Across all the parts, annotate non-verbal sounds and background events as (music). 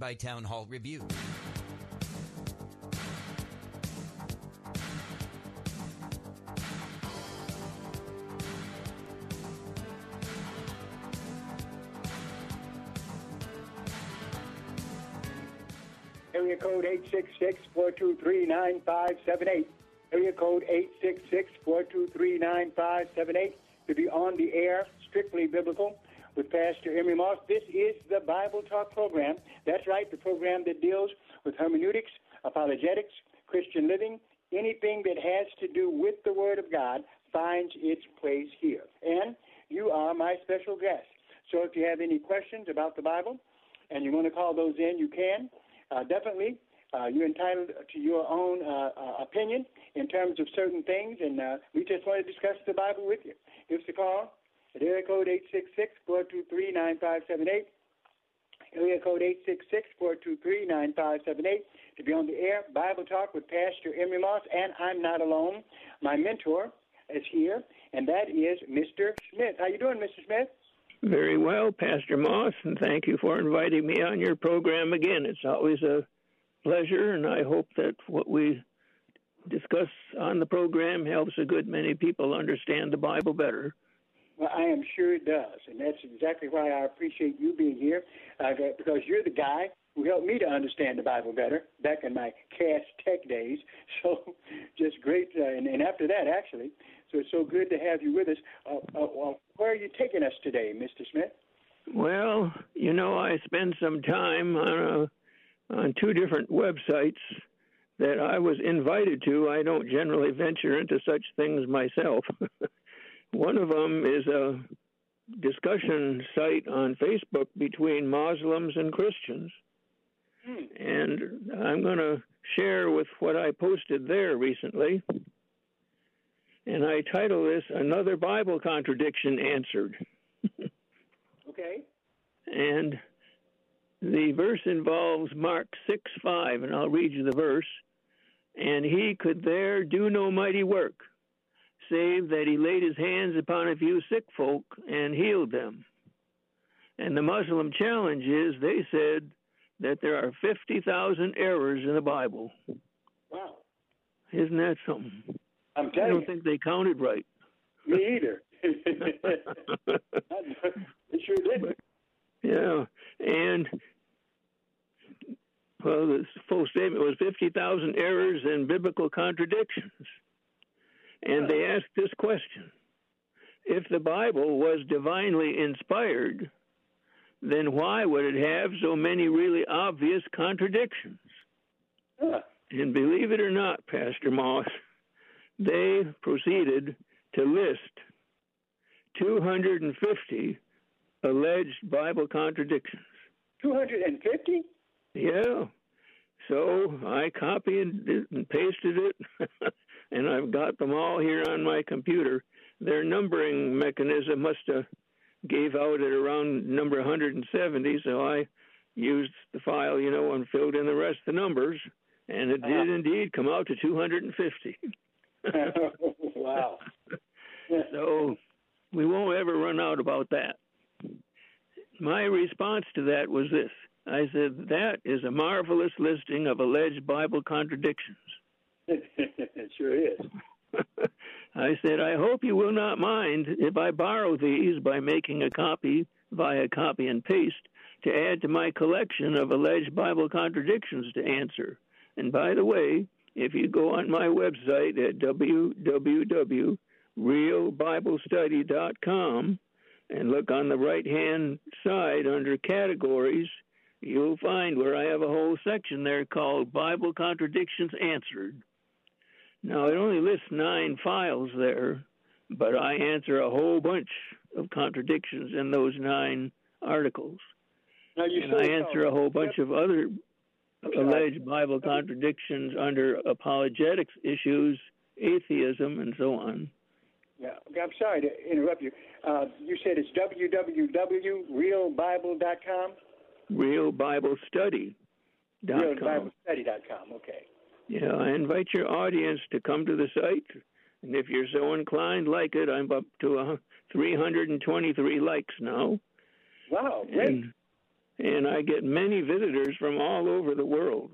By Town Hall Review. Area code 866-423-9578. Area code 866-423-9578 to be on the air, strictly biblical, with Pastor Emery Moss. This is the Bible Talk program. That's right, the program that deals with hermeneutics, apologetics, Christian living, anything that has to do with the Word of God finds its place here. And you are my special guest. So if you have any questions about the Bible and you want to call those in, you can. Uh, definitely, uh, you're entitled to your own uh, uh, opinion in terms of certain things, and uh, we just want to discuss the Bible with you. Give us a call area code 866-423-9578. Area code 866-423-9578 to be on the air. Bible Talk with Pastor Emery Moss, and I'm not alone. My mentor is here, and that is Mr. Smith. How you doing, Mr. Smith? Very well, Pastor Moss, and thank you for inviting me on your program again. It's always a pleasure, and I hope that what we discuss on the program helps a good many people understand the Bible better. Well, I am sure it does, and that's exactly why I appreciate you being here, uh, because you're the guy who helped me to understand the Bible better back in my Cass Tech days. (laughs) So, just great, uh, and, and after that, actually. So it's so good to have you with us. Uh, uh, where are you taking us today, Mr. Smith? Well, you know, I spend some time on a, on two different websites that I was invited to. I don't generally venture into such things myself. (laughs) One of them is a discussion site on Facebook between Muslims and Christians. Hmm. And I'm going to share with what I posted there recently. And I title this Another Bible Contradiction Answered. (laughs) Okay. And the verse involves Mark 6 5, and I'll read you the verse. And he could there do no mighty work, save that he laid his hands upon a few sick folk and healed them. And the Muslim challenge is they said that there are 50,000 errors in the Bible. Wow. Isn't that something? I'm telling I don't you, think they counted right. me either. (laughs) (laughs) it sure didn't. Yeah, and well, the full statement was 50,000 errors and biblical contradictions. And they asked this question If the Bible was divinely inspired, then why would it have so many really obvious contradictions? And believe it or not, Pastor Moss, they proceeded to list 250 alleged Bible contradictions. 250? Yeah. So I copied it and pasted it, (laughs) and I've got them all here on my computer. Their numbering mechanism must have gave out at around number 170, so I used the file, you know, and filled in the rest of the numbers, and it did uh-huh. indeed come out to 250. (laughs) wow. (laughs) So we won't ever run out about that. My response to that was this I said, That is a marvelous listing of alleged Bible contradictions. It sure is. (laughs) I said, I hope you will not mind if I borrow these by making a copy via copy and paste to add to my collection of alleged Bible contradictions to answer. And by the way, if you go on my website at www.realbiblestudy.com and look on the right hand side under categories, you'll find where I have a whole section there called Bible Contradictions Answered. Now, it only lists nine files there, but I answer a whole bunch of contradictions in those nine articles. Now you and I answer a whole bunch of other alleged Bible contradictions under apologetics issues, atheism, and so on. Yeah, I'm sorry to interrupt you. Uh, you said it's www.realbible.com? Realbiblestudy.com. Realbiblestudy.com, okay. Yeah, I invite your audience to come to the site, and if you're so inclined, like it. I'm up to uh, 323 likes now. Wow, great. And, and I get many visitors from all over the world.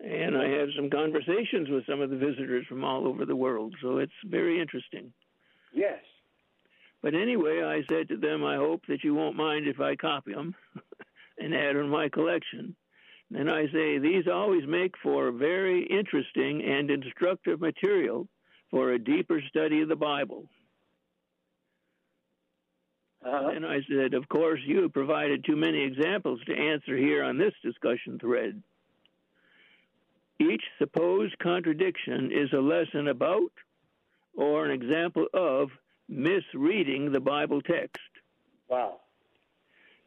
And I have some conversations with some of the visitors from all over the world, so it's very interesting. Yes. But anyway, I said to them, I hope that you won't mind if I copy them (laughs) and add in my collection. And I say, these always make for very interesting and instructive material for a deeper study of the Bible. Uh-huh. And I said, Of course, you have provided too many examples to answer here on this discussion thread. Each supposed contradiction is a lesson about or an example of misreading the Bible text. Wow.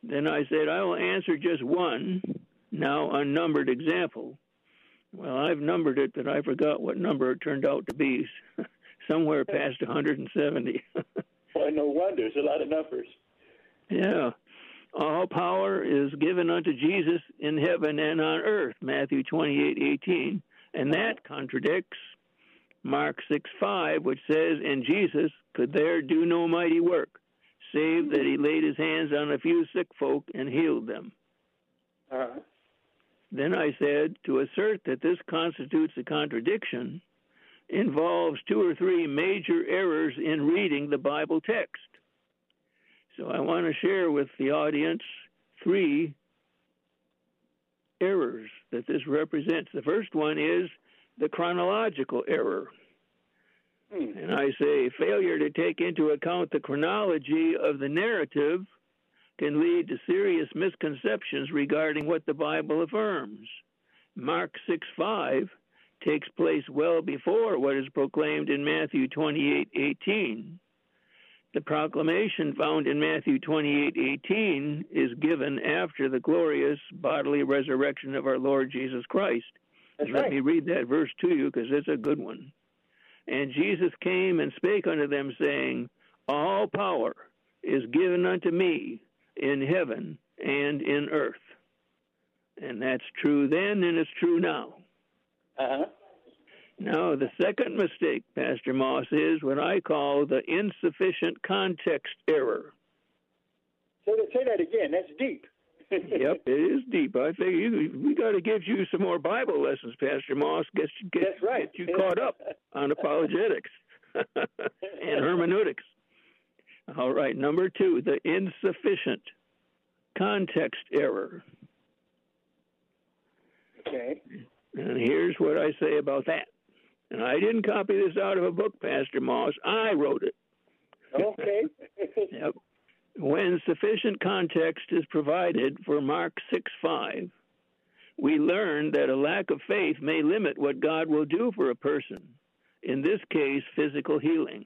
Then I said, I will answer just one, now unnumbered example. Well, I've numbered it, but I forgot what number it turned out to be. (laughs) Somewhere past 170. (laughs) Why, no wonder. There's a lot of numbers. Yeah. All power is given unto Jesus in heaven and on earth, Matthew 28 18. And that contradicts Mark 6 5, which says, And Jesus could there do no mighty work, save that he laid his hands on a few sick folk and healed them. Uh-huh. Then I said, To assert that this constitutes a contradiction involves two or three major errors in reading the Bible text. So I want to share with the audience three errors that this represents. The first one is the chronological error. Hmm. And I say failure to take into account the chronology of the narrative can lead to serious misconceptions regarding what the Bible affirms. Mark 6 5 takes place well before what is proclaimed in Matthew 28:18. The proclamation found in Matthew 28:18 is given after the glorious bodily resurrection of our Lord Jesus Christ. That's Let right. me read that verse to you because it's a good one. And Jesus came and spake unto them, saying, All power is given unto me in heaven and in earth. And that's true then and it's true now. Uh-huh. Now, the second mistake, Pastor Moss, is what I call the insufficient context error. Say that, say that again. That's deep. (laughs) yep, it is deep. I figure you, we got to give you some more Bible lessons, Pastor Moss. Get, get, That's right. get you caught up on apologetics (laughs) and hermeneutics. All right, number two, the insufficient context error. Okay. And here's what I say about that. And I didn't copy this out of a book, Pastor Moss. I wrote it. Okay. (laughs) (laughs) Yep. When sufficient context is provided for Mark 6 5, we learn that a lack of faith may limit what God will do for a person, in this case, physical healing.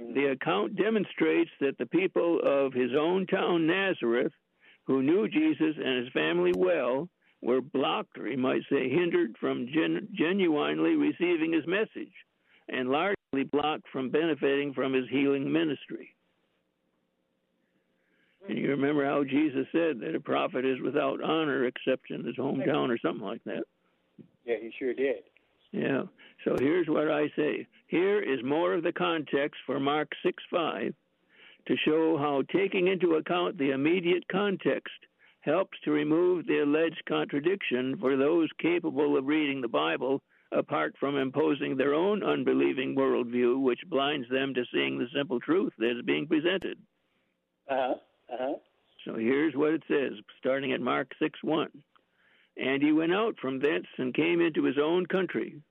The account demonstrates that the people of his own town, Nazareth, who knew Jesus and his family well, were blocked, or you might say hindered, from gen- genuinely receiving his message, and largely blocked from benefiting from his healing ministry. And you remember how Jesus said that a prophet is without honor except in his hometown or something like that. yeah, he sure did. Yeah. So here's what I say. Here is more of the context for Mark 6 5 to show how taking into account the immediate context helps to remove the alleged contradiction for those capable of reading the Bible apart from imposing their own unbelieving worldview, which blinds them to seeing the simple truth that is being presented. Uh-huh. Uh-huh. So here's what it says, starting at Mark 6 1. And he went out from thence and came into his own country,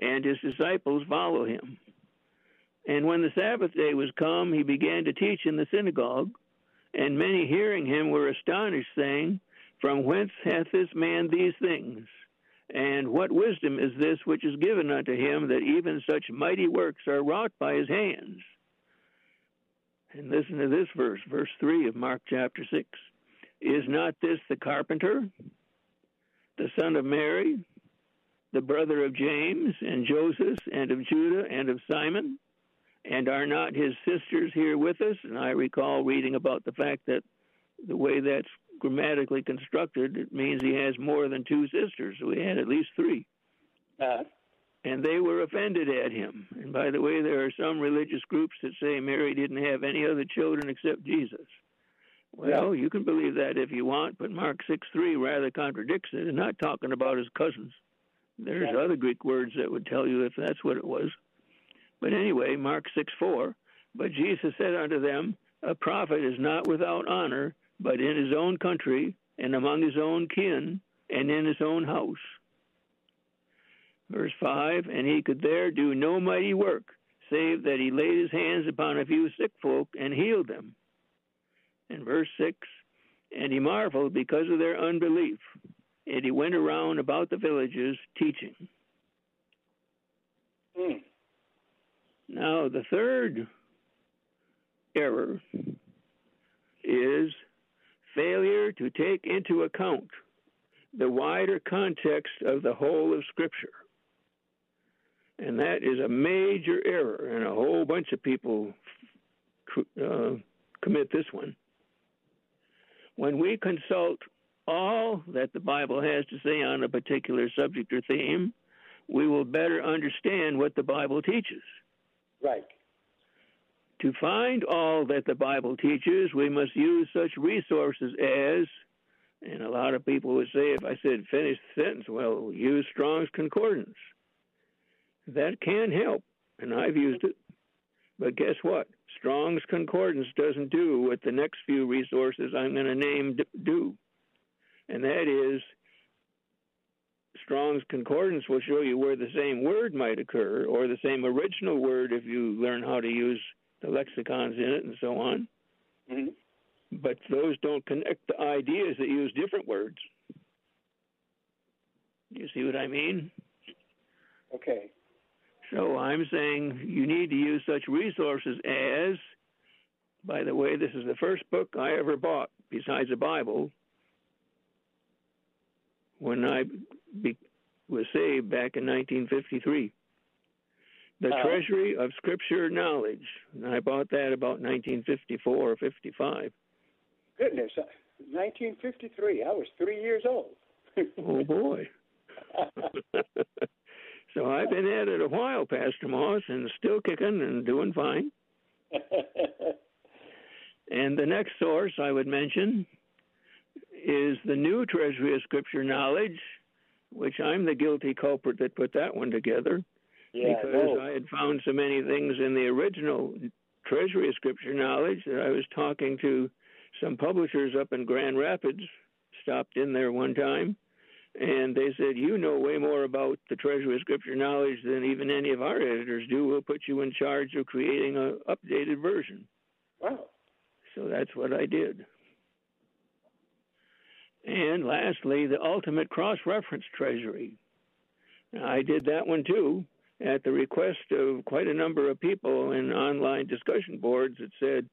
and his disciples follow him. And when the Sabbath day was come, he began to teach in the synagogue, and many hearing him were astonished, saying, From whence hath this man these things? And what wisdom is this which is given unto him that even such mighty works are wrought by his hands? And listen to this verse, verse 3 of Mark chapter 6. Is not this the carpenter, the son of Mary, the brother of James and Joseph and of Judah and of Simon? And are not his sisters here with us? And I recall reading about the fact that the way that's grammatically constructed, it means he has more than two sisters. So he had at least three. Uh, and they were offended at him. And by the way, there are some religious groups that say Mary didn't have any other children except Jesus. Well, you can believe that if you want, but Mark 6 3 rather contradicts it. It's not talking about his cousins. There's Yeah. other Greek words that would tell you if that's what it was. But anyway, Mark 6 4. But Jesus said unto them, A prophet is not without honor, but in his own country, and among his own kin, and in his own house. Verse 5 And he could there do no mighty work, save that he laid his hands upon a few sick folk and healed them. And verse 6 And he marveled because of their unbelief, and he went around about the villages teaching. hmm. Now, the third error is failure to take into account the wider context of the whole of Scripture. And that is a major error, and a whole bunch of people uh, commit this one. When we consult all that the Bible has to say on a particular subject or theme, we will better understand what the Bible teaches. Right. To find all that the Bible teaches, we must use such resources as, and a lot of people would say if I said finish the sentence, well, use Strong's Concordance. That can help, and I've used it. But guess what? Strong's Concordance doesn't do what the next few resources I'm going to name do. And that is Strong's Concordance will show you where the same word might occur, or the same original word if you learn how to use the lexicons in it and so on. hmm But those don't connect the ideas that use different words. You see what I mean? Okay. So I'm saying you need to use such resources as, by the way, this is the first book I ever bought besides the Bible when I be, was saved back in 1953. The Uh-huh. Treasury of Scripture Knowledge. And I bought that about 1954 or 55. Goodness, uh, 1953. I was three years old. Oh boy. (laughs) (laughs) so I've been at it a while, Pastor Moss, and still kicking and doing fine. (laughs) And the next source I would mention is the new Treasury of Scripture Knowledge, which I'm the guilty culprit that put that one together yeah, because. I had found so many things in the original Treasury of Scripture Knowledge that I was talking to some publishers up in Grand Rapids, stopped in there one time, and they said, You know way more about the Treasury of Scripture Knowledge than even any of our editors do. We'll put you in charge of creating an updated version. Wow. So that's what I did. And lastly, the ultimate cross reference treasury. Now, I did that one too at the request of quite a number of people in online discussion boards that said,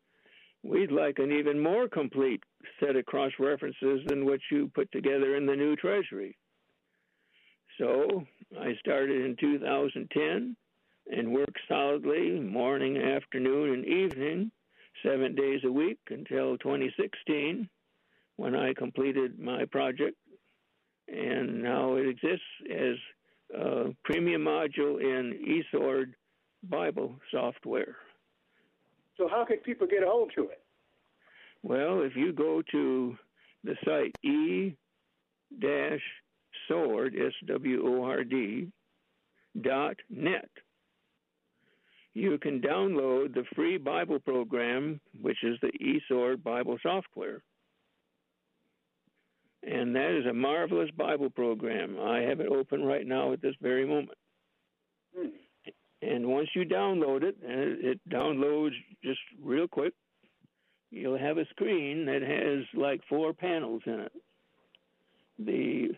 We'd like an even more complete set of cross references than what you put together in the new treasury. So I started in 2010 and worked solidly morning, afternoon, and evening seven days a week until 2016 when I completed my project. And now it exists as a premium module in eSword Bible software. So how could people get a hold to it? Well, if you go to the site e sword, S W O R D, dot net, you can download the free Bible program, which is the eSword Bible software. And that is a marvelous Bible program. I have it open right now at this very moment. Hmm. And once you download it, and it, downloads just real quick, you'll have a screen that has like four panels in it. The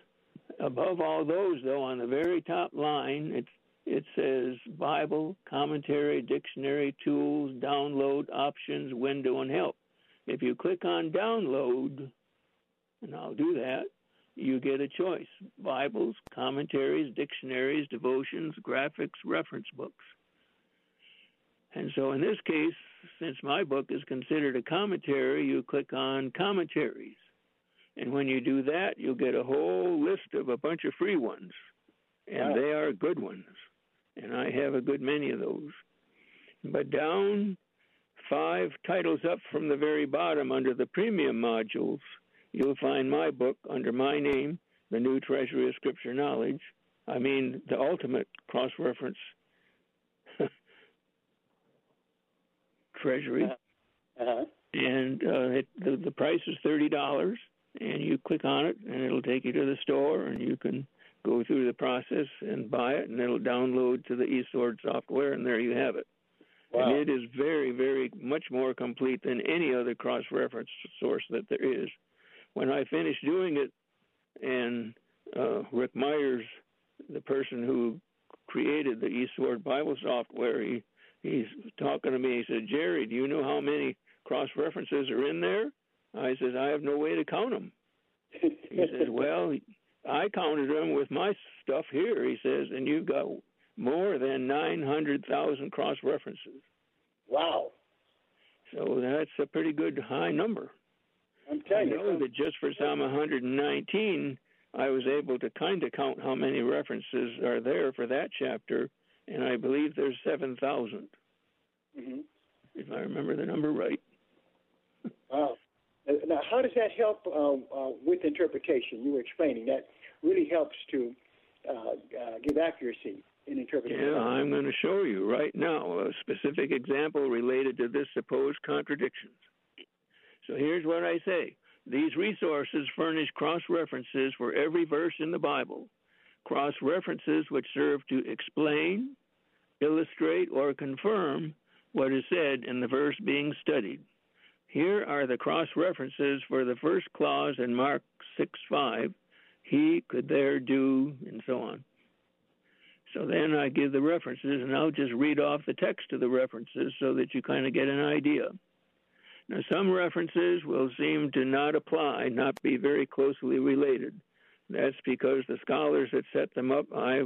above all those, though, on the very top line, it it says Bible, commentary, dictionary, tools, download, options, window, and help. If you click on download, and I'll do that, you get a choice Bibles, commentaries, dictionaries, devotions, graphics, reference books. And so in this case, since my book is considered a commentary, you click on commentaries. And when you do that, you'll get a whole list of a bunch of free ones. And Wow. they are good ones. And I have a good many of those. But down five titles up from the very bottom under the premium modules, you'll find my book under my name, The New Treasury of Scripture Knowledge. I mean, the ultimate cross reference (laughs) treasury. Uh-huh. And uh, it, the, the price is $30, and you click on it, and it'll take you to the store, and you can go through the process and buy it, and it'll download to the eSword software, and there you have it. Wow. And it is very, very much more complete than any other cross reference source that there is. When I finished doing it, and uh, Rick Meyers, the person who created the eSword Bible software, he he's talking to me. He said, "Jerry, do you know how many cross references are in there?" I said, "I have no way to count them." He says, (laughs) "Well, I counted them with my stuff here." He says, "And you've got more than nine hundred thousand cross references." wow. So that's a pretty good high number. I'm I telling know you. that just for Psalm 119, I was able to kind of count how many references are there for that chapter, and I believe there's 7,000, Mhm. if I remember the number right. (laughs) Wow. Now, how does that help uh, uh, with interpretation? You were explaining that really helps to uh, uh, give accuracy in interpreting. Yeah, I'm going to show you right now a specific example related to this supposed contradictions. So here's what I say These resources furnish cross references for every verse in the Bible, cross references which serve to explain, illustrate, or confirm what is said in the verse being studied. Here are the cross references for the first clause in Mark 6 5. He could there do, and so on. So then I give the references, and I'll just read off the text of the references so that you kind of get an idea. Now, some references will seem to not apply, not be very closely related. That's because the scholars that set them up, I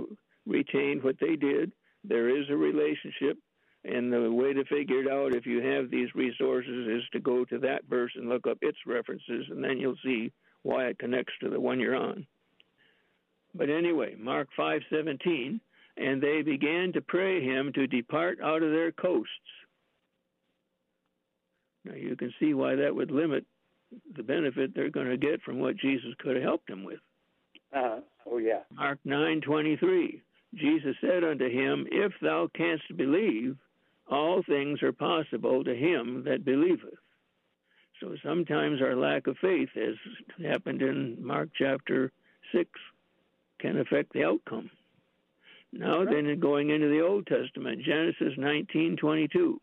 retained what they did. There is a relationship, and the way to figure it out if you have these resources is to go to that verse and look up its references, and then you'll see why it connects to the one you're on. But anyway, Mark 5:17, and they began to pray him to depart out of their coasts. Now you can see why that would limit the benefit they're going to get from what Jesus could have helped them with. Uh-huh. Oh, yeah. Mark 9:23. Jesus said unto him, If thou canst believe, all things are possible to him that believeth. So sometimes our lack of faith, as happened in Mark chapter 6, can affect the outcome. Now then, going into the Old Testament, Genesis 19:22.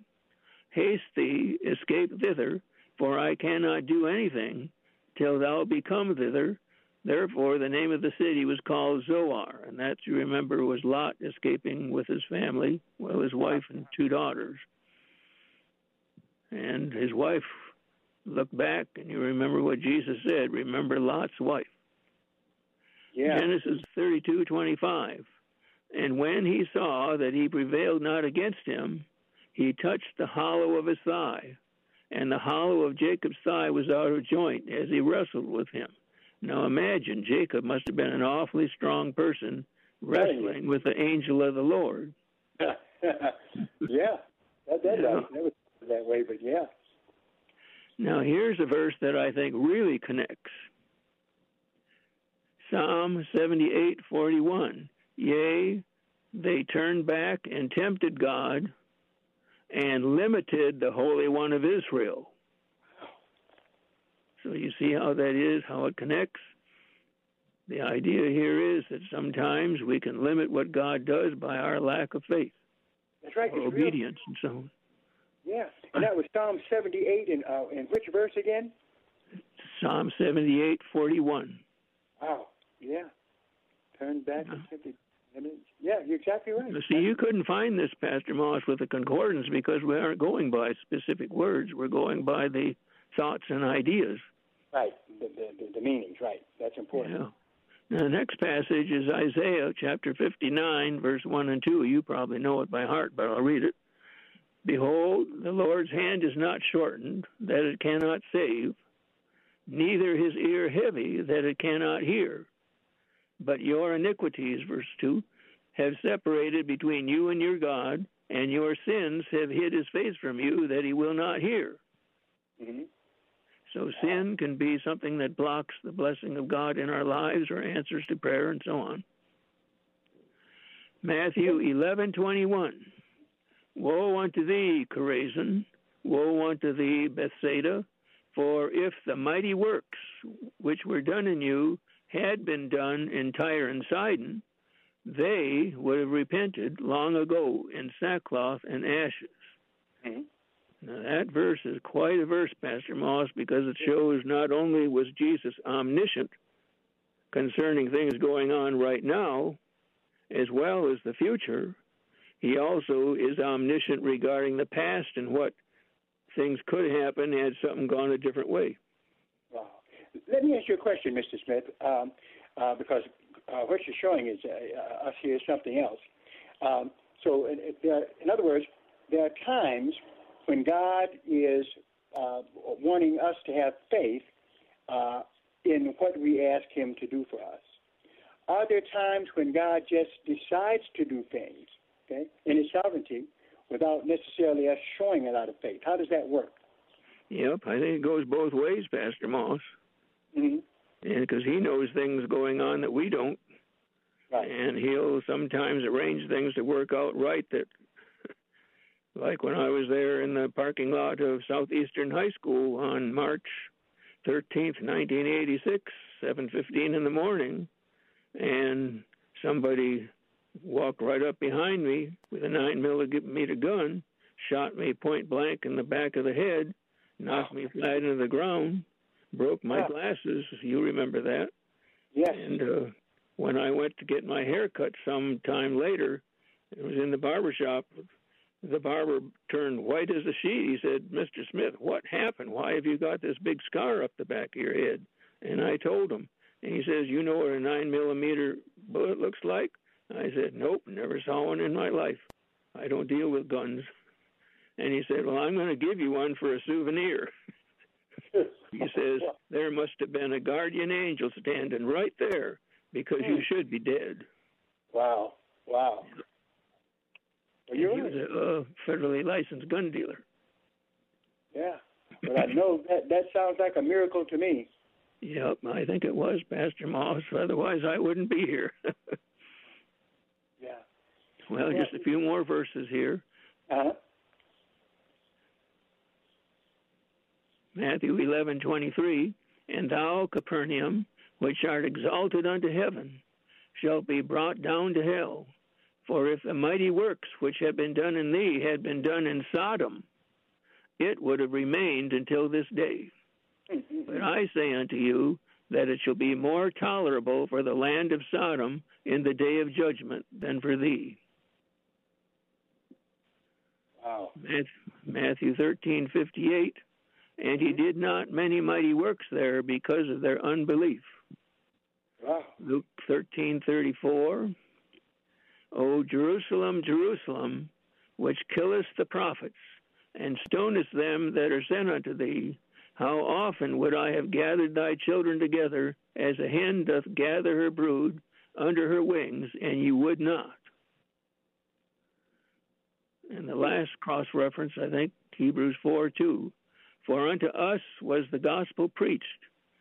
Haste thee, escape thither, for I cannot do anything till thou be come thither. Therefore, the name of the city was called Zoar, and that you remember was Lot escaping with his family, well, his wife and two daughters. And his wife looked back, and you remember what Jesus said. Remember Lot's wife. Yeah. Genesis thirty-two twenty-five. And when he saw that he prevailed not against him, he touched the hollow of his thigh, and the hollow of Jacob's thigh was out of joint as he wrestled with him. Now imagine, Jacob must have been an awfully strong person wrestling with the angel of the Lord. (laughs) yeah. That, that, Yeah. does. Never thought that way, but yeah. Now here's a verse that I think really connects. Psalm 78:41. Yea, they turned back and tempted God and limited the Holy One of Israel. So you see how that is, how it connects. The idea here is that sometimes we can limit what God does by our lack of faith. That's right. Or obedience real. and so on. Yeah, and that was Psalm 78 in, uh, in which verse again? Psalm 78, 41. Wow, yeah. Turn back yeah. to yeah, you're exactly right. See, you couldn't find this, Pastor Moss, with the concordance because we aren't going by specific words. We're going by the thoughts and ideas. Right, the, the, the meanings, right. That's important. Yeah. Now, the next passage is Isaiah chapter 59, verse 1 and 2. You probably know it by heart, but I'll read it. Behold, the Lord's hand is not shortened, that it cannot save, neither his ear heavy, that it cannot hear. But your iniquities, verse 2, have separated between you and your God, and your sins have hid his face from you, that he will not hear. Mm-hmm. So sin can be something that blocks the blessing of God in our lives or answers to prayer and so on. Matthew 11:21 Woe unto thee, Chorazin! Woe unto thee, Bethsaida! For if the mighty works which were done in you had been done in Tyre and Sidon, they would have repented long ago in sackcloth and ashes. Mm-hmm. Now, that verse is quite a verse, Pastor Moss, because it shows not only was Jesus omniscient concerning things going on right now, as well as the future, he also is omniscient regarding the past and what things could happen had something gone a different way. Let me ask you a question, Mr. Smith, um, uh, because uh, what you're showing is uh, us here something else. Um, so, in, in other words, there are times when God is uh, wanting us to have faith uh, in what we ask Him to do for us. Are there times when God just decides to do things, okay, in His sovereignty, without necessarily us showing a lot of faith? How does that work? Yep, I think it goes both ways, Pastor Moss. Mm-hmm. And because He knows things going on that we don't, right. and He'll sometimes arrange things to work out right that (laughs) like when I was there in the parking lot of Southeastern High School on March 13th, 1986, 7:15 in the morning, and somebody walked right up behind me with a nine millimeter gun, shot me point blank in the back of the head, knocked me flat into the ground, broke my glasses. You remember that? Yes. And uh, when I went to get my hair cut some time later, it was in the barber shop the barber turned white as a sheet. He said, Mr. Smith, what happened? Why have you got this big scar up the back of your head? And I told him. And he says, You know what a nine millimeter bullet looks like? I said, Nope, never saw one in my life. I don't deal with guns. And he said, Well, I'm going to give you one for a souvenir. (laughs) he says, There must have been a guardian angel standing right there because you hmm. should be dead. Wow. Wow. Well, you're he was a uh, federally licensed gun dealer. Yeah, but I know that that sounds like a miracle to me. Yep, I think it was Pastor Moss. Otherwise, I wouldn't be here. (laughs) yeah. Well, just a few more verses here. Uh-huh. Matthew eleven twenty three, and thou Capernaum, which art exalted unto heaven, shalt be brought down to hell. For if the mighty works which have been done in thee had been done in Sodom, it would have remained until this day. But I say unto you that it shall be more tolerable for the land of Sodom in the day of judgment than for thee. Wow. Matthew thirteen fifty eight, and he did not many mighty works there because of their unbelief. Wow. Luke thirteen thirty four. O Jerusalem, Jerusalem, which killest the prophets, and stonest them that are sent unto thee, how often would I have gathered thy children together, as a hen doth gather her brood under her wings, and ye would not. And the last cross reference, I think, Hebrews 4 2. For unto us was the gospel preached,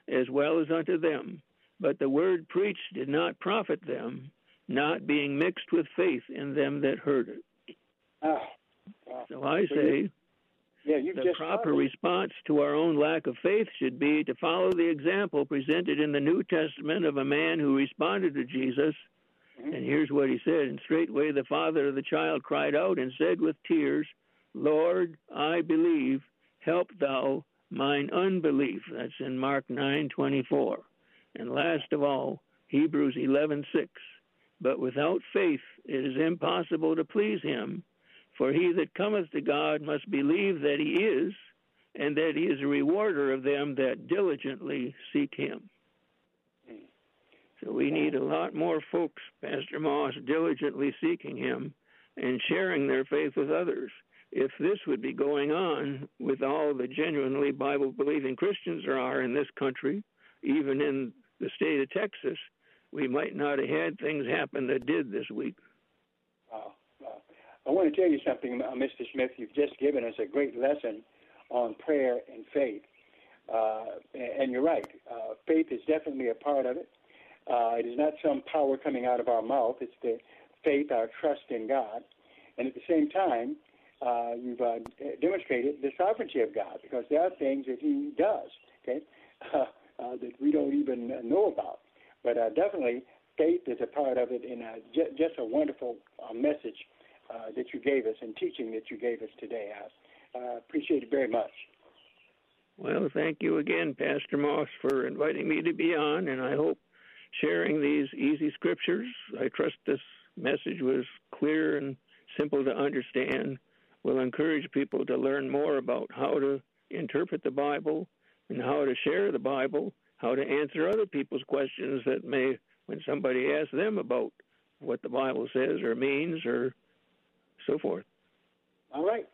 as well as unto them. But the word preached did not profit them, not being mixed with faith in them that heard it. Oh, So I say, Yeah, you the just proper response to our own lack of faith should be to follow the example presented in the New Testament of a man who responded to Jesus. Mm-hmm. And here's what he said. And straightway the father of the child cried out and said with tears, Lord, I believe, help thou mine unbelief. That's in Mark 9:24. And last of all, Hebrews 11:6. But without faith it is impossible to please him, for he that cometh to God must believe that he is, and that he is a rewarder of them that diligently seek him. So we need a lot more folks, Pastor Moss, diligently seeking him and sharing their faith with others. If this would be going on with all the genuinely Bible believing Christians there are in this country, even in the state of Texas, we might not have had things happen that did this week. Wow. wow. I want to tell you something, uh, Mr. Smith. You've just given us a great lesson on prayer and faith. Uh, and, and you're right. Uh, faith is definitely a part of it. Uh, it is not some power coming out of our mouth. It's the faith, our trust in God. And at the same time, uh, you've uh, demonstrated the sovereignty of God because there are things that He does, okay, uh, (laughs) uh, that we don't even know about. But uh, definitely, faith is a part of it, and uh, j- just a wonderful uh, message uh, that you gave us and teaching that you gave us today. I uh, appreciate it very much. Well, thank you again, Pastor Moss, for inviting me to be on, and I hope sharing these easy scriptures. I trust this message was clear and simple to understand. Will encourage people to learn more about how to interpret the Bible and how to share the Bible, how to answer other people's questions that may, when somebody asks them about what the Bible says or means or so forth. All right.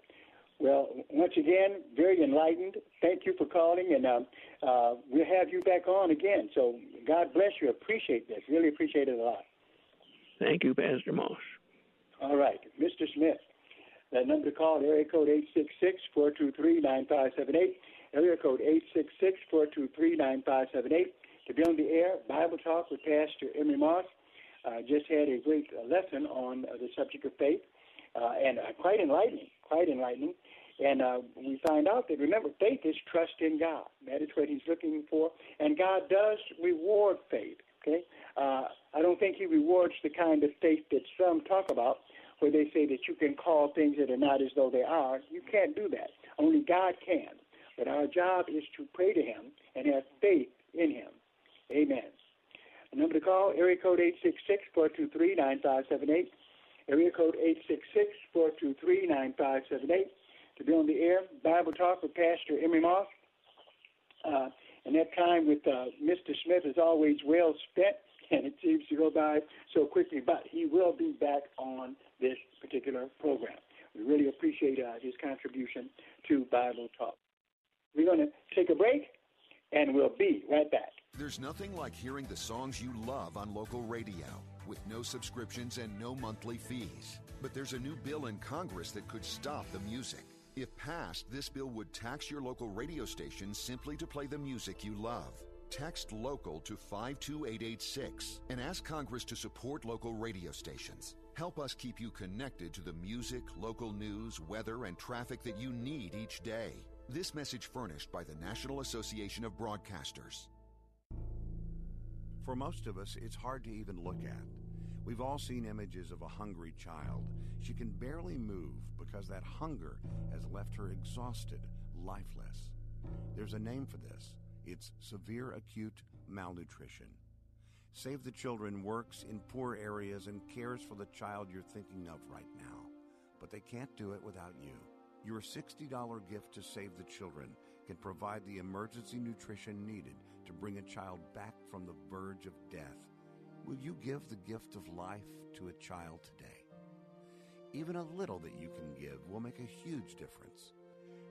Well, once again, very enlightened. Thank you for calling, and um, uh, we'll have you back on again. So God bless you. Appreciate this. Really appreciate it a lot. Thank you, Pastor Moss. All right, Mr. Smith. That number to call, area code 866-423-9578. Area code 866-423-9578. To be on the air, Bible Talk with Pastor Emery Moss. Uh, just had a great lesson on uh, the subject of faith, uh, and uh, quite enlightening, quite enlightening. And uh, we find out that, remember, faith is trust in God. That is what he's looking for. And God does reward faith, okay? Uh, I don't think he rewards the kind of faith that some talk about, where they say that you can call things that are not as though they are. You can't do that. Only God can. But our job is to pray to him and have faith in him. Amen. The number to call, area code 866-423-9578. Area code 866-423-9578. To be on the air, Bible Talk with Pastor Emery Moss. Uh, and that time with uh, Mr. Smith is always well spent, (laughs) and it seems to go by so quickly, but he will be back on this particular program. We really appreciate uh, his contribution to Bible Talk. We're going to take a break, and we'll be right back. There's nothing like hearing the songs you love on local radio with no subscriptions and no monthly fees. But there's a new bill in Congress that could stop the music. If passed, this bill would tax your local radio station simply to play the music you love. Text local to 52886 and ask Congress to support local radio stations. Help us keep you connected to the music, local news, weather, and traffic that you need each day. This message furnished by the National Association of Broadcasters. For most of us, it's hard to even look at. We've all seen images of a hungry child. She can barely move because that hunger has left her exhausted, lifeless. There's a name for this it's severe acute malnutrition. Save the Children works in poor areas and cares for the child you're thinking of right now, but they can't do it without you. Your $60 gift to Save the Children can provide the emergency nutrition needed to bring a child back from the verge of death. Will you give the gift of life to a child today? Even a little that you can give will make a huge difference.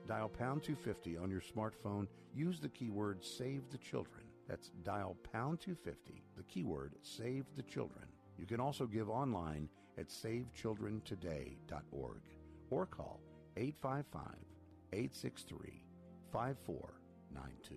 Dial pound 250 on your smartphone. Use the keyword Save the Children. That's dial pound 250, the keyword Save the Children. You can also give online at savechildrentoday.org or call 855 863 5492.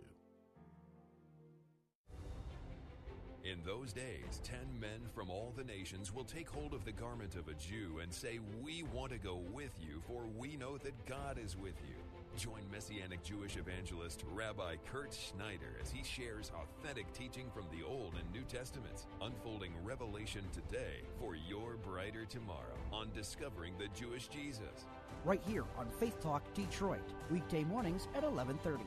In those days, ten men from all the nations will take hold of the garment of a Jew and say, We want to go with you, for we know that God is with you. Join Messianic Jewish evangelist Rabbi Kirt Schneider as he shares authentic teaching from the Old and New Testaments, unfolding revelation today for your brighter tomorrow on Discovering the Jewish Jesus. Right here on Faith Talk Detroit, weekday mornings at 1130.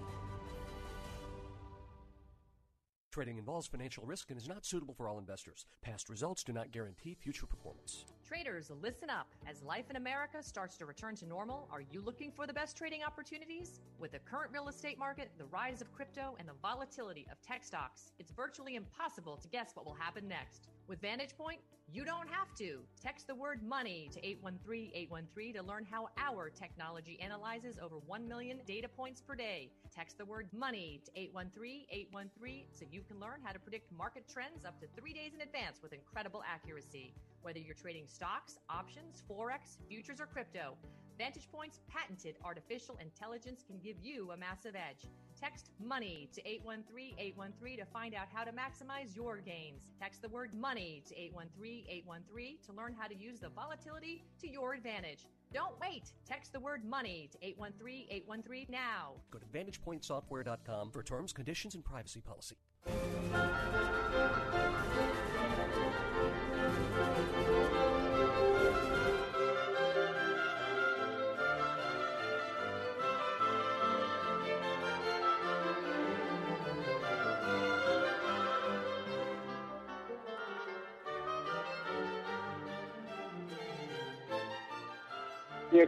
Trading involves financial risk and is not suitable for all investors. Past results do not guarantee future performance. Traders, listen up. As life in America starts to return to normal, are you looking for the best trading opportunities? With the current real estate market, the rise of crypto, and the volatility of tech stocks, it's virtually impossible to guess what will happen next. With Vantage Point, you don't have to. Text the word money to 813 813 to learn how our technology analyzes over 1 million data points per day. Text the word money to 813 813 so you can learn how to predict market trends up to three days in advance with incredible accuracy. Whether you're trading stocks, options, forex, futures, or crypto, Vantage Point's patented artificial intelligence can give you a massive edge. Text money to 813 813 to find out how to maximize your gains. Text the word money to 813 813 to learn how to use the volatility to your advantage. Don't wait. Text the word money to 813 813 now. Go to VantagePointSoftware.com for terms, conditions, and privacy policy.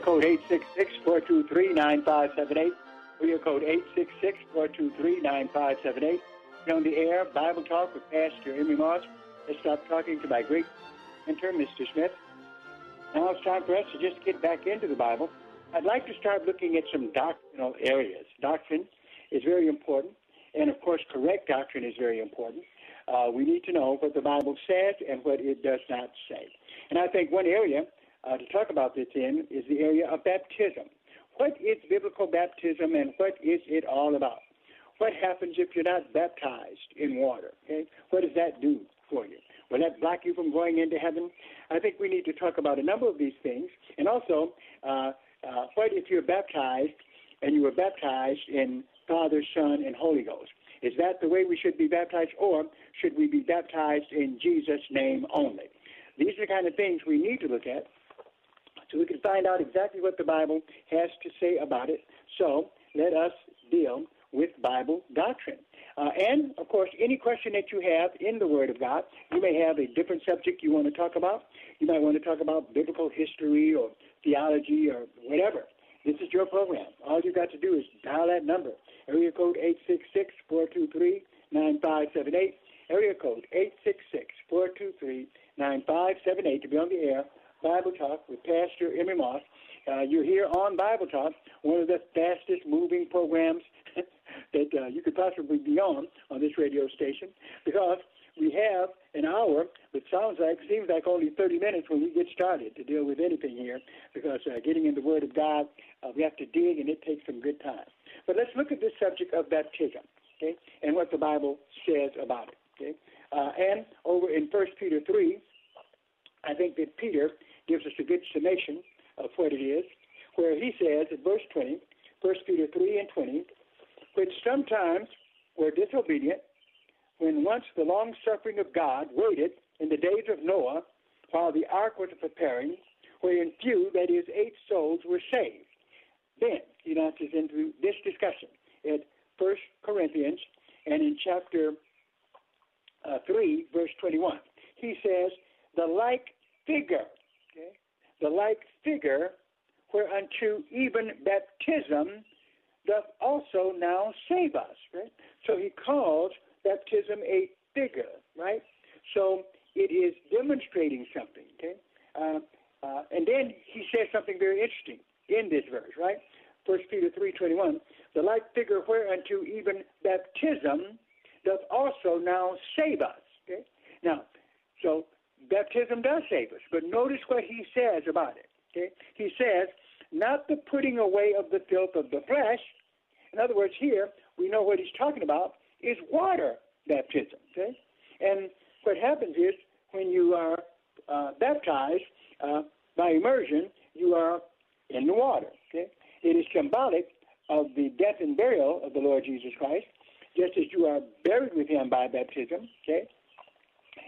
Code 866-423-9578. Area code 866-423-9578. On the air, Bible Talk with Pastor Emery Moss. Let's stop talking to my great mentor, Mr. Smith. Now it's time for us to just get back into the Bible. I'd like to start looking at some doctrinal areas. Doctrine is very important, and of course, correct doctrine is very important. Uh, we need to know what the Bible says and what it does not say. And I think one area uh, to talk about this in is the area of baptism. What is biblical baptism and what is it all about? What happens if you're not baptized in water? Okay, what does that do for you? Will that block you from going into heaven? I think we need to talk about a number of these things, and also uh, uh, what if you're baptized and you were baptized in Father, Son, and Holy Ghost? Is that the way we should be baptized, or should we be baptized in Jesus' name only? These are the kind of things we need to look at so we can find out exactly what the Bible has to say about it. So let us deal with Bible doctrine. Uh, and, of course, any question that you have in the Word of God, you may have a different subject you want to talk about. You might want to talk about biblical history or theology or whatever. This is your program. All you got to do is dial that number. Area code 866-423-9578. Area code 866-423-9578 to be on the air Bible Talk with Pastor Emery Moss. Uh, you're here on Bible Talk, one of the fastest moving programs (laughs) that uh, you could possibly be on on this radio station, because we have an hour, but sounds like seems like only 30 minutes when we get started to deal with anything here, because uh, getting in the Word of God, uh, we have to dig, and it takes some good time. But let's look at this subject of baptism, okay, and what the Bible says about it, okay. Uh, and over in First Peter 3, I think that Peter gives us a good summation of what it is, where he says in verse 20, 1 Peter 3 and 20, which sometimes were disobedient, when once the long suffering of God waited in the days of Noah while the ark was preparing, wherein few, that is, eight souls, were saved. Then he launches into this discussion at 1 Corinthians and in chapter uh, 3, verse 21. He says, The like figure? The like figure whereunto even baptism doth also now save us. Right? So he calls baptism a figure, right? So it is demonstrating something. Okay? Uh, uh, and then he says something very interesting in this verse, right? First Peter three twenty one. The like figure whereunto even baptism doth also now save us. Okay? Now, so baptism does save us. But notice what he says about it. Okay? He says, not the putting away of the filth of the flesh. In other words, here we know what he's talking about is water baptism. Okay? And what happens is when you are uh, baptized uh, by immersion, you are in the water. Okay? It is symbolic of the death and burial of the Lord Jesus Christ, just as you are buried with him by baptism, okay,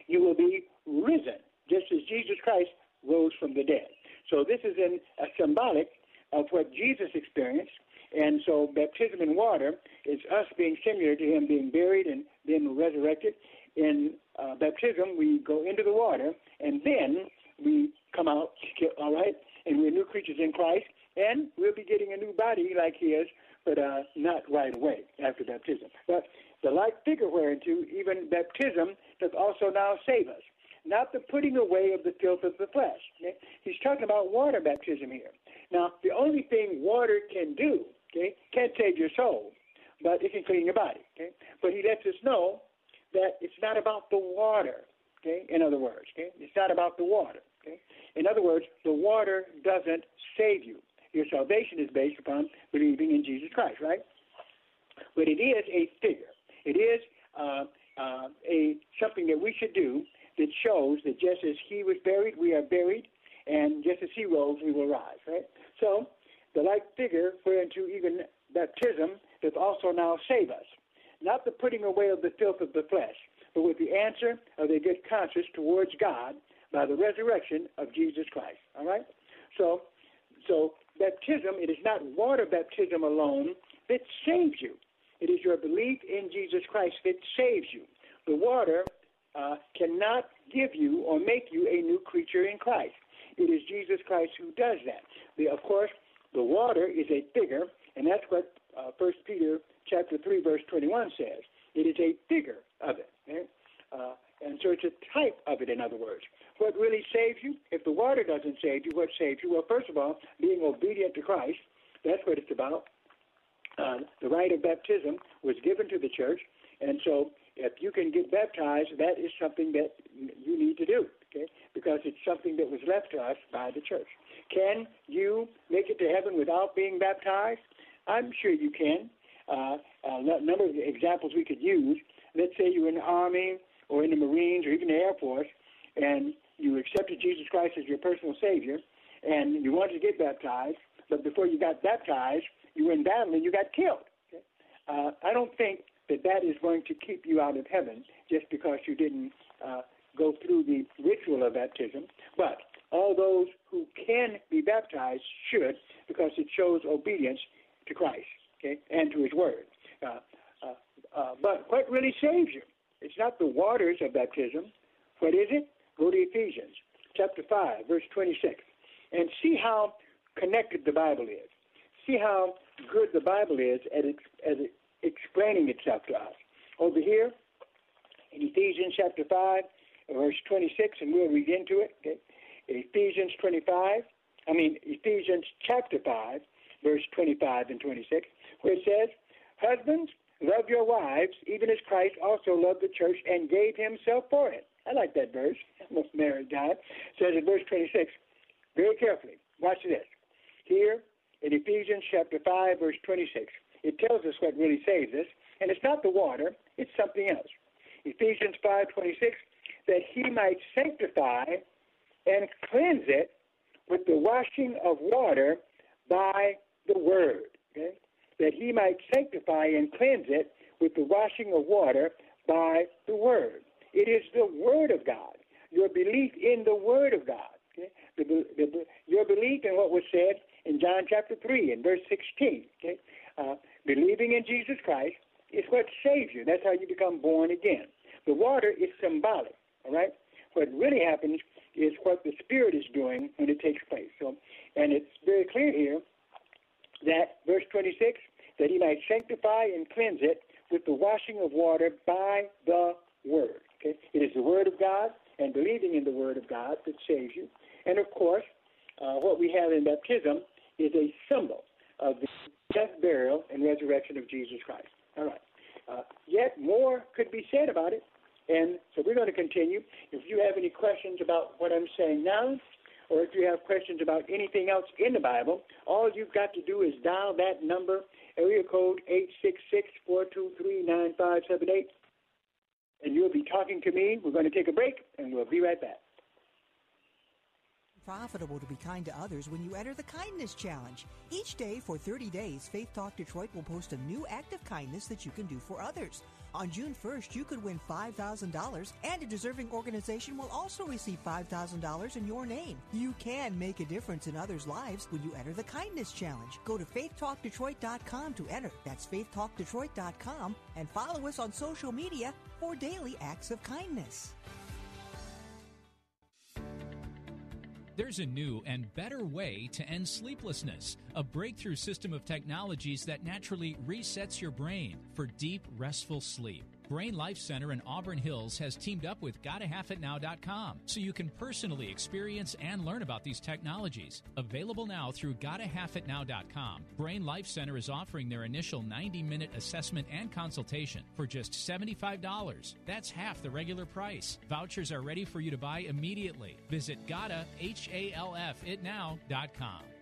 you will be risen, just as Jesus Christ rose from the dead. So this is in a symbolic of what Jesus experienced. And so baptism in water is us being similar to him being buried and then resurrected. In uh, baptism, we go into the water and then we come out, all right? And we're new creatures in Christ. And we'll be getting a new body like his, but uh, not right away after baptism. But the like figure whereunto even baptism does also now save us not the putting away of the filth of the flesh. Okay? He's talking about water baptism here. Now, the only thing water can do, okay, can't save your soul, but it can clean your body. Okay? But he lets us know that it's not about the water. Okay? In other words, okay? It's not about the water. Okay? In other words, the water doesn't save you. Your salvation is based upon believing in Jesus Christ, right? But it is a figure. It is uh, uh, a something that we should do that shows that just as he was buried, we are buried, and just as he rose, we will rise, right? So, the like figure whereunto even baptism doth also now save us, not the putting away of the filth of the flesh, but with the answer of a good conscience towards God by the resurrection of Jesus Christ. All right? So, so baptism, it is not water baptism alone that saves you. It is your belief in Jesus Christ that saves you. The water uh, cannot give you or make you a new creature in Christ. It is Jesus Christ who does that. The, of course, the water is a figure, and that's what uh, 1 Peter chapter 3, verse 21 says. It is a figure of it. Okay? Uh, and so it's a type of it, in other words. What really saves you? If the water doesn't save you, what saves you? Well, first of all, being obedient to Christ. That's what it's about. Uh, the rite of baptism was given to the church, and so if you can get baptized, that is something that you need to do, okay? Because it's something that was left to us by the church. Can you make it to heaven without being baptized? I'm sure you can. Uh, a number of examples we could use. Let's say you're in the Army or in the Marines or even the Air Force, and you accepted Jesus Christ as your personal Savior, and you wanted to get baptized, but before you got baptized, you were in battle and you got killed. Okay? Uh, I don't think that that is going to keep you out of heaven just because you didn't uh, go through the ritual of baptism. But all those who can be baptized should because it shows obedience to Christ okay, and to His Word. Uh, uh, uh, but what really saves you? It's not the waters of baptism. What is it? Go to Ephesians chapter 5, verse 26, and see how connected the Bible is. See how good the Bible is at as it explaining itself to us. Over here in Ephesians chapter 5, verse 26, and we'll read into it. Okay? Ephesians 25, I mean, Ephesians chapter 5, verse 25 and 26, where it says, Husbands, love your wives, even as Christ also loved the church and gave himself for it. I like that verse. (laughs) A married guy. Says in verse 26, very carefully, watch this. Here in Ephesians chapter 5, verse 26, it tells us what really saves us, and it's not the water, it's something else. Ephesians 5:26 that he might sanctify and cleanse it with the washing of water by the word. Okay? That he might sanctify and cleanse it with the washing of water by the word. It is the word of God. Your belief in the word of God. Okay? The, the, your belief in what was said in John chapter 3 and verse 16. Okay? Uh, believing in Jesus Christ is what saves you. That's how you become born again. The water is symbolic, all right? What really happens is what the Spirit is doing when it takes place. So, and it's very clear here that verse 26 that he might sanctify and cleanse it with the washing of water by the word. Okay? It is the word of God and believing in the word of God that saves you. And of course, uh, what we have in baptism is a symbol of the death, burial, and resurrection of Jesus Christ. All right. Uh, yet more could be said about it. And so we're going to continue. If you have any questions about what I'm saying now, or if you have questions about anything else in the Bible, all you've got to do is dial that number, area code 866-423-9578, and you'll be talking to me. We're going to take a break, and we'll be right back. Profitable to be kind to others when you enter the Kindness Challenge. Each day for 30 days, Faith Talk Detroit will post a new act of kindness that you can do for others. On June 1st, you could win $5,000, and a deserving organization will also receive $5,000 in your name. You can make a difference in others' lives when you enter the Kindness Challenge. Go to faithtalkdetroit.com to enter. That's faithtalkdetroit.com and follow us on social media for daily acts of kindness. There's a new and better way to end sleeplessness a breakthrough system of technologies that naturally resets your brain for deep, restful sleep. Brain Life Center in Auburn Hills has teamed up with GottaHalfItNow.com so you can personally experience and learn about these technologies. Available now through GottaHalfItNow.com, Brain Life Center is offering their initial 90 minute assessment and consultation for just $75. That's half the regular price. Vouchers are ready for you to buy immediately. Visit GottaHalfItNow.com.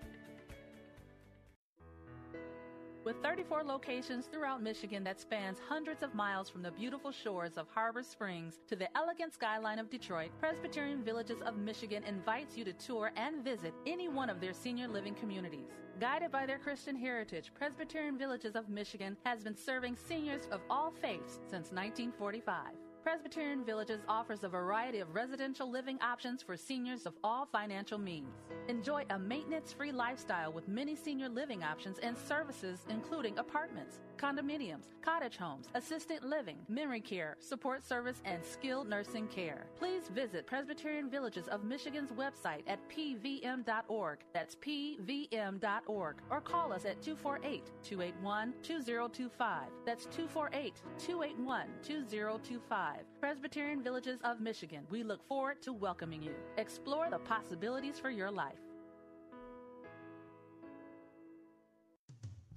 With 34 locations throughout Michigan that spans hundreds of miles from the beautiful shores of Harbor Springs to the elegant skyline of Detroit, Presbyterian Villages of Michigan invites you to tour and visit any one of their senior living communities. Guided by their Christian heritage, Presbyterian Villages of Michigan has been serving seniors of all faiths since 1945. Presbyterian Villages offers a variety of residential living options for seniors of all financial means. Enjoy a maintenance free lifestyle with many senior living options and services, including apartments, condominiums, cottage homes, assisted living, memory care, support service, and skilled nursing care. Please visit Presbyterian Villages of Michigan's website at pvm.org. That's pvm.org. Or call us at 248 281 2025. That's 248 281 2025. Presbyterian Villages of Michigan. We look forward to welcoming you. Explore the possibilities for your life.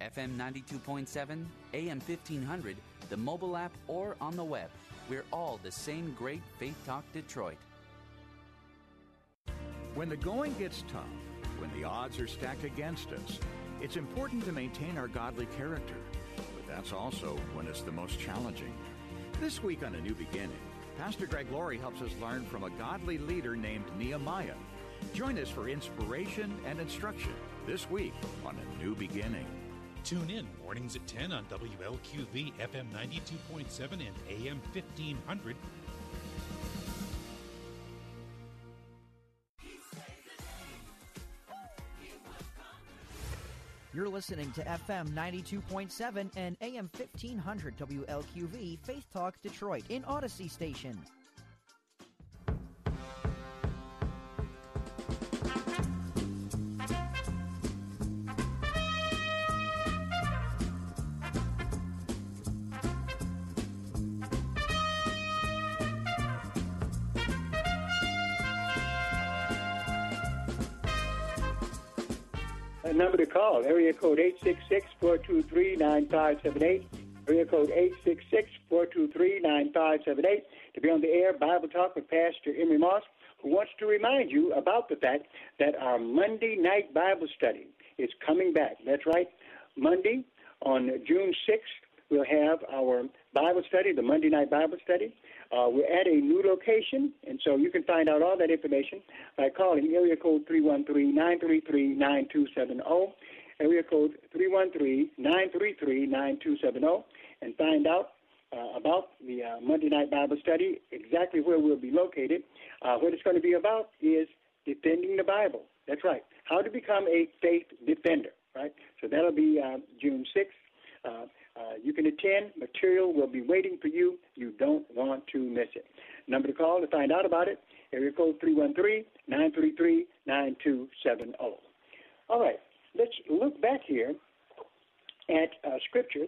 FM 92.7, AM 1500, the mobile app, or on the web. We're all the same great Faith Talk Detroit. When the going gets tough, when the odds are stacked against us, it's important to maintain our godly character. But that's also when it's the most challenging. This week on A New Beginning, Pastor Greg Laurie helps us learn from a godly leader named Nehemiah. Join us for inspiration and instruction this week on A New Beginning. Tune in mornings at 10 on WLQV FM 92.7 and AM 1500. You're listening to FM 92.7 and AM 1500 WLQV Faith Talk Detroit in Odyssey Station. Number to call, area code 866-423-9578, area code 866-423-9578 to be on the air Bible Talk with Pastor Emery Moss, who wants to remind you about the fact that our Monday night Bible study is coming back. That's right. Monday on June 6th, we'll have our Bible study, the Monday night Bible study. Uh, we're at a new location, and so you can find out all that information by calling area code 313-933-9270, area code 313-933-9270, and find out uh, about the uh, Monday night Bible study, exactly where we'll be located. Uh, what it's going to be about is defending the Bible. That's right. How to become a faith defender, right? So that'll be uh, June 6th. Uh, you can attend. Material will be waiting for you. You don't want to miss it. Number to call to find out about it, area code 313-933-9270. All right, let's look back here at uh, Scripture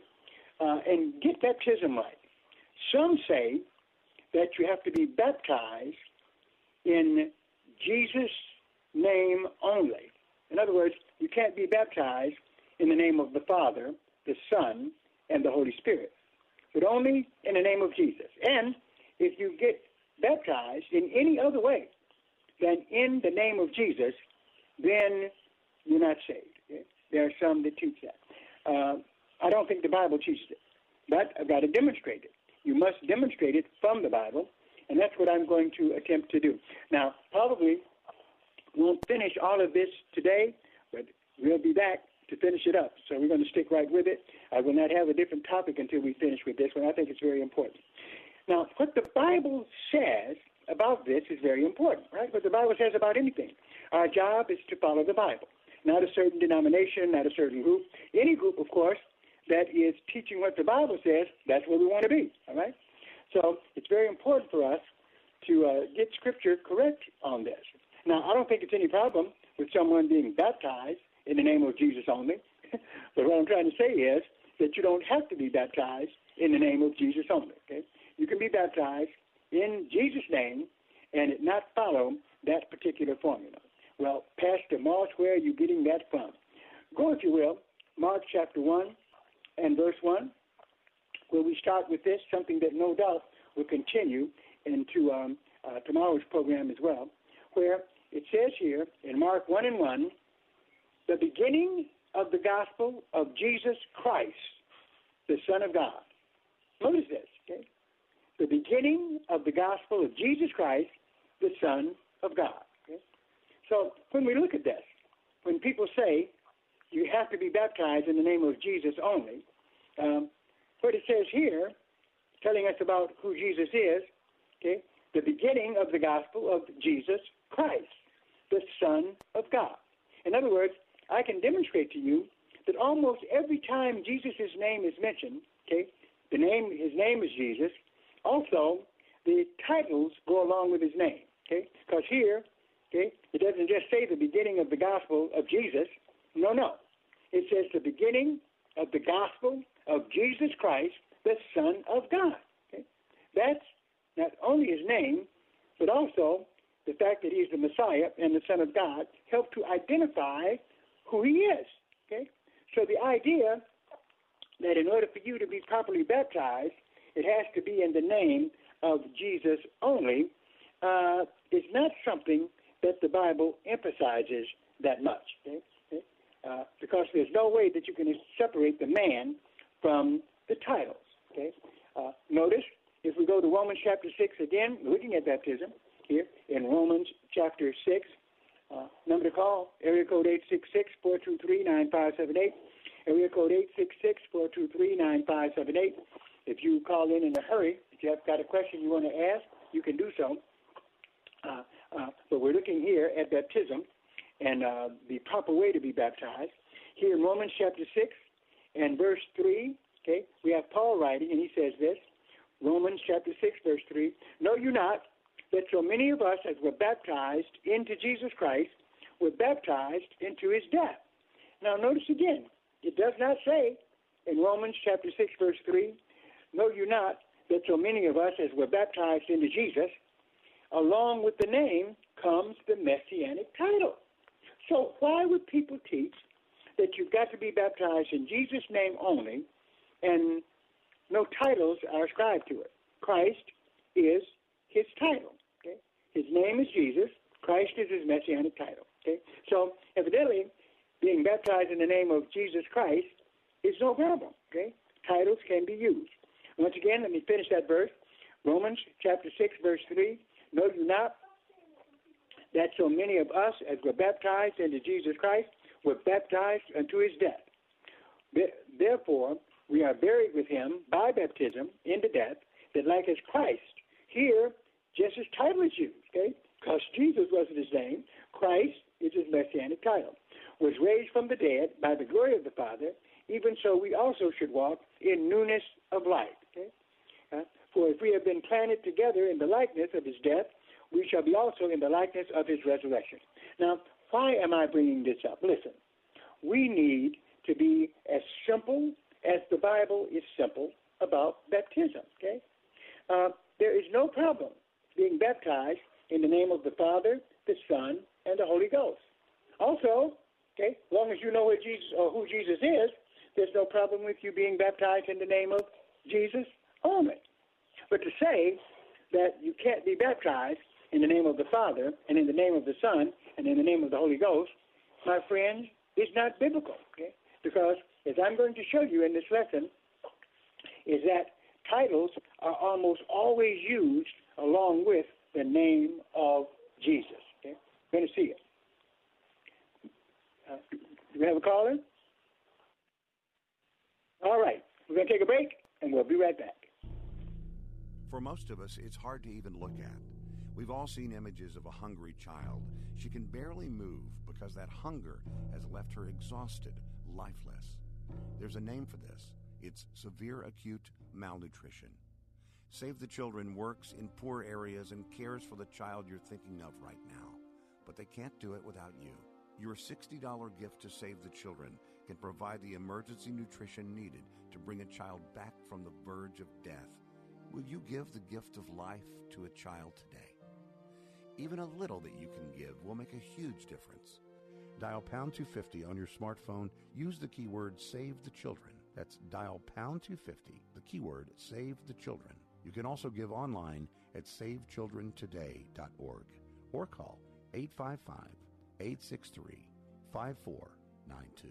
uh, and get baptism right. Some say that you have to be baptized in Jesus' name only. In other words, you can't be baptized in the name of the Father, the Son, and the Holy Spirit, but only in the name of Jesus. And if you get baptized in any other way than in the name of Jesus, then you're not saved. There are some that teach that. Uh, I don't think the Bible teaches it, but I've got to demonstrate it. You must demonstrate it from the Bible, and that's what I'm going to attempt to do. Now, probably won't finish all of this today, but we'll be back to finish it up. So we're going to stick right with it. I will not have a different topic until we finish with this one. I think it's very important. Now, what the Bible says about this is very important, right? What the Bible says about anything. Our job is to follow the Bible, not a certain denomination, not a certain group. Any group, of course, that is teaching what the Bible says, that's where we want to be, all right? So it's very important for us to uh, get Scripture correct on this. Now, I don't think it's any problem with someone being baptized in the name of Jesus only. (laughs) but what I'm trying to say is that you don't have to be baptized in the name of Jesus only. Okay? You can be baptized in Jesus' name and it not follow that particular formula. Well, Pastor Moss, where are you getting that from? Go, if you will, Mark chapter 1 and verse 1, where we start with this, something that no doubt will continue into um, uh, tomorrow's program as well, where it says here in Mark 1 and 1, the beginning of the gospel of Jesus Christ, the Son of God. Notice this, okay? The beginning of the gospel of Jesus Christ, the Son of God. Okay? So when we look at this, when people say you have to be baptized in the name of Jesus only, um, what it says here, telling us about who Jesus is, okay, the beginning of the gospel of Jesus Christ, the Son of God. In other words, I can demonstrate to you that almost every time Jesus' name is mentioned, okay, the name his name is Jesus. Also, the titles go along with his name, okay? Because here, okay, it doesn't just say the beginning of the gospel of Jesus. No, no. It says the beginning of the gospel of Jesus Christ, the Son of God. Okay? That's not only his name, but also the fact that he's the Messiah and the Son of God help to identify who he is. Okay? So the idea that in order for you to be properly baptized, it has to be in the name of Jesus only uh, is not something that the Bible emphasizes that much. Okay? Okay? Uh, because there's no way that you can separate the man from the titles. Okay? Uh, notice, if we go to Romans chapter 6 again, looking at baptism here in Romans chapter 6, uh, number to call, area code 866-423-9578. Area code 866-423-9578. If you call in in a hurry, if you have got a question you want to ask, you can do so. Uh, uh, but we're looking here at baptism and uh, the proper way to be baptized. Here in Romans chapter 6 and verse 3, okay, we have Paul writing, and he says this Romans chapter 6, verse 3 Know you not that so many of us, as were baptized into Jesus Christ, were baptized into his death. Now, notice again, it does not say in Romans chapter 6, verse 3, Know you not that so many of us, as were baptized into Jesus, along with the name comes the messianic title. So, why would people teach that you've got to be baptized in Jesus' name only and no titles are ascribed to it? Christ is his title. His name is Jesus. Christ is his messianic title. Okay? So evidently, being baptized in the name of Jesus Christ is no problem. Okay? Titles can be used. Once again, let me finish that verse. Romans chapter 6, verse 3. Know you not that so many of us, as were baptized into Jesus Christ, were baptized unto his death. Therefore, we are buried with him by baptism into death, that like as Christ, here just his title is used, okay? Because Jesus wasn't his name. Christ is his messianic title. Was raised from the dead by the glory of the Father, even so we also should walk in newness of life. Okay? Uh, for if we have been planted together in the likeness of his death, we shall be also in the likeness of his resurrection. Now, why am I bringing this up? Listen, we need to be as simple as the Bible is simple about baptism. Okay, uh, there is no problem being baptized in the name of the Father, the Son, and the Holy Ghost. Also, okay, as long as you know what Jesus or who Jesus is, there's no problem with you being baptized in the name of Jesus only. But to say that you can't be baptized in the name of the Father and in the name of the Son and in the name of the Holy Ghost, my friends, is not biblical. Okay? Because as I'm going to show you in this lesson, is that titles are almost always used along with the name of Jesus. Okay? We're going to see it. Uh, do we have a caller? All right. We're going to take a break, and we'll be right back. For most of us, it's hard to even look at. We've all seen images of a hungry child. She can barely move because that hunger has left her exhausted, lifeless. There's a name for this it's severe acute malnutrition. Save the Children works in poor areas and cares for the child you're thinking of right now, but they can't do it without you. Your $60 gift to Save the Children can provide the emergency nutrition needed to bring a child back from the verge of death. Will you give the gift of life to a child today? Even a little that you can give will make a huge difference. Dial pound 250 on your smartphone. Use the keyword Save the Children. That's dial pound 250, the keyword Save the Children. You can also give online at savechildrentoday.org or call 855 863 5492.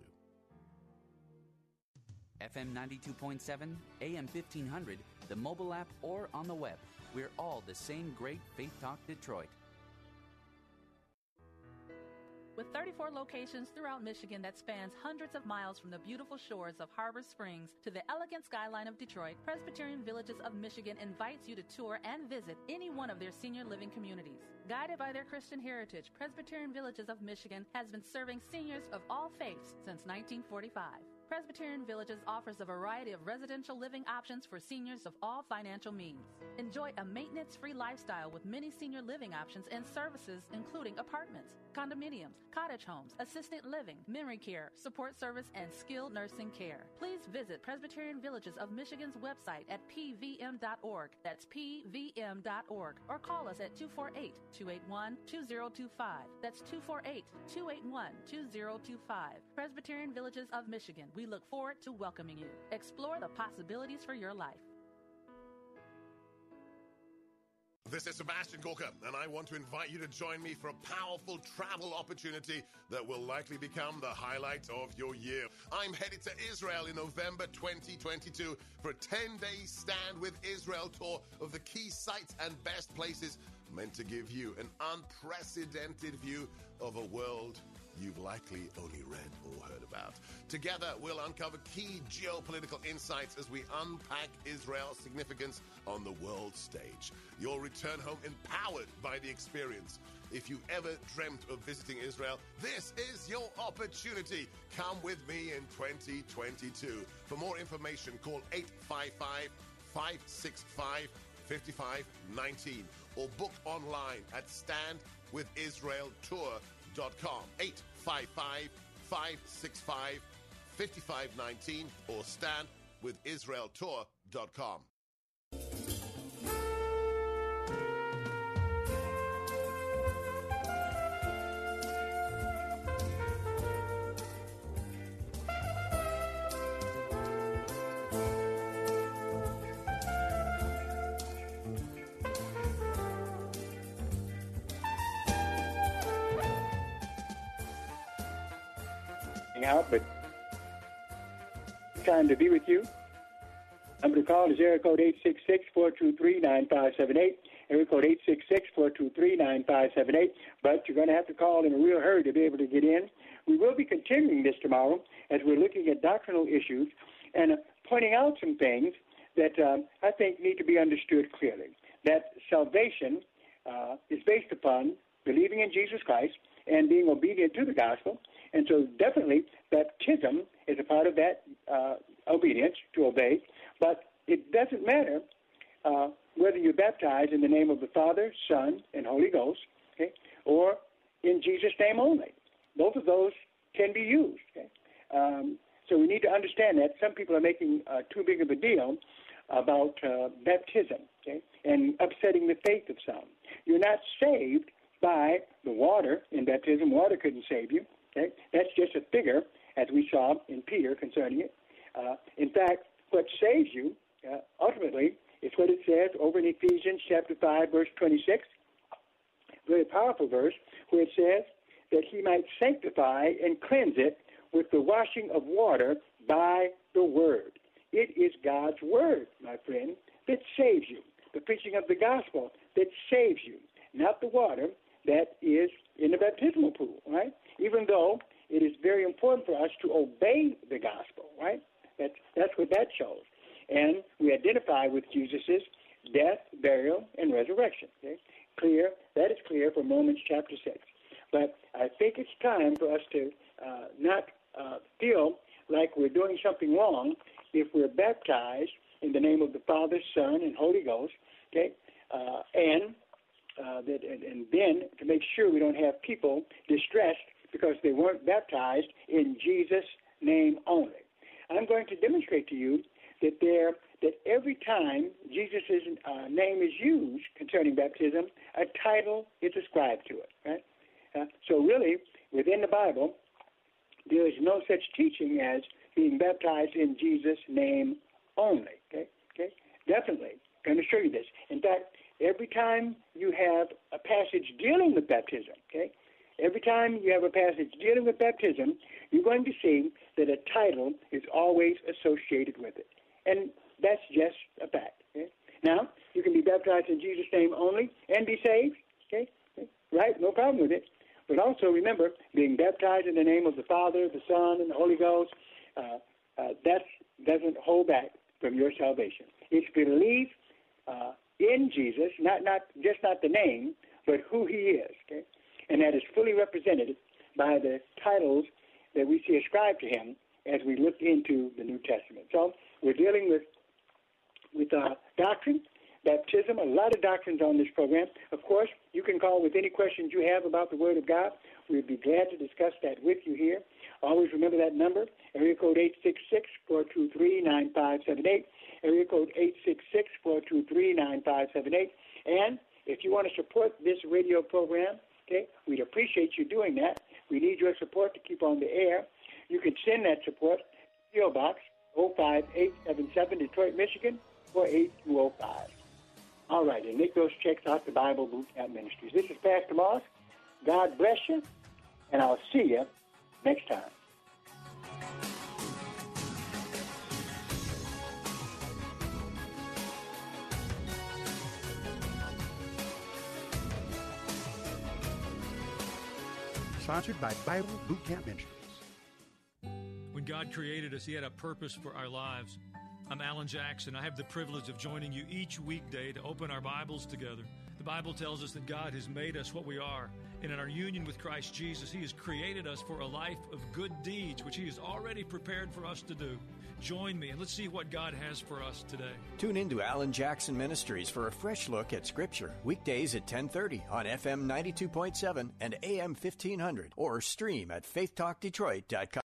FM 92.7, AM 1500, the mobile app, or on the web. We're all the same great Faith Talk Detroit. With 34 locations throughout Michigan that spans hundreds of miles from the beautiful shores of Harbor Springs to the elegant skyline of Detroit, Presbyterian Villages of Michigan invites you to tour and visit any one of their senior living communities. Guided by their Christian heritage, Presbyterian Villages of Michigan has been serving seniors of all faiths since 1945. Presbyterian Villages offers a variety of residential living options for seniors of all financial means. Enjoy a maintenance free lifestyle with many senior living options and services, including apartments, condominiums, cottage homes, assisted living, memory care, support service, and skilled nursing care. Please visit Presbyterian Villages of Michigan's website at pvm.org. That's pvm.org. Or call us at 248 281 2025. That's 248 281 2025. Presbyterian Villages of Michigan. We look forward to welcoming you. Explore the possibilities for your life. This is Sebastian Gorka, and I want to invite you to join me for a powerful travel opportunity that will likely become the highlight of your year. I'm headed to Israel in November 2022 for a 10 day Stand with Israel tour of the key sites and best places meant to give you an unprecedented view of a world you've likely only read or heard about. Together, we'll uncover key geopolitical insights as we unpack Israel's significance on the world stage. You'll return home empowered by the experience. If you ever dreamt of visiting Israel, this is your opportunity. Come with me in 2022. For more information, call 855 565 5519 or book online at standwithisraeltour.com. 855 565 5519 or standwithisraeltour.com. out, but time to be with you. Number to call is area code 866-423-9578. Area code 866-423-9578. But you're going to have to call in a real hurry to be able to get in. We will be continuing this tomorrow as we're looking at doctrinal issues and pointing out some things that uh, I think need to be understood clearly. That salvation uh, is based upon believing in Jesus Christ and being obedient to the gospel and so, definitely, baptism is a part of that uh, obedience to obey. But it doesn't matter uh, whether you're baptized in the name of the Father, Son, and Holy Ghost, okay, or in Jesus' name only. Both of those can be used. Okay? Um, so we need to understand that some people are making uh, too big of a deal about uh, baptism okay, and upsetting the faith of some. You're not saved by the water in baptism. Water couldn't save you. That's just a figure, as we saw in Peter concerning it. Uh, in fact, what saves you uh, ultimately is what it says over in Ephesians chapter 5, verse 26. Very powerful verse where it says that he might sanctify and cleanse it with the washing of water by the word. It is God's word, my friend, that saves you. The preaching of the gospel that saves you, not the water that is in the baptismal pool, right? Even though it is very important for us to obey the gospel, right? That's, that's what that shows. And we identify with Jesus' death, burial, and resurrection. Okay? Clear. That is clear from Romans chapter 6. But I think it's time for us to uh, not uh, feel like we're doing something wrong if we're baptized in the name of the Father, Son, and Holy Ghost. Okay, uh, and uh, that, and, and then to make sure we don't have people distressed because they weren't baptized in Jesus' name only. I'm going to demonstrate to you that there that every time Jesus' uh, name is used concerning baptism, a title is ascribed to it. Right? Uh, so really, within the Bible, there is no such teaching as being baptized in Jesus' name only. Okay, okay, definitely. Going to show you this. In fact, every time you have a passage dealing with baptism, okay, every time you have a passage dealing with baptism, you're going to see that a title is always associated with it, and that's just a fact. Okay? Now, you can be baptized in Jesus' name only and be saved. Okay, okay? right? No problem with it. But also remember, being baptized in the name of the Father, the Son, and the Holy Ghost, uh, uh, that doesn't hold back from your salvation. It's belief uh, in Jesus, not not just not the name, but who He is. Okay, and that is fully represented by the titles that we see ascribed to Him as we look into the New Testament. So we're dealing with with uh, doctrine baptism, a lot of doctrines on this program. Of course, you can call with any questions you have about the Word of God. We'd be glad to discuss that with you here. Always remember that number, area code 866-423-9578, area code 866-423-9578. And if you want to support this radio program, okay, we'd appreciate you doing that. We need your support to keep on the air. You can send that support to PO Box 05877 Detroit, Michigan 48205. All right, and Nick those checks out the Bible Boot Camp Ministries. This is Pastor Moss. God bless you, and I'll see you next time. Sponsored by Bible Boot Camp Ministries. When God created us, He had a purpose for our lives. I'm Allen Jackson. I have the privilege of joining you each weekday to open our Bibles together. The Bible tells us that God has made us what we are, and in our union with Christ Jesus, He has created us for a life of good deeds, which He has already prepared for us to do. Join me and let's see what God has for us today. Tune in to Allen Jackson Ministries for a fresh look at Scripture, weekdays at 1030 on FM 92.7 and AM 1500, or stream at faithtalkdetroit.com.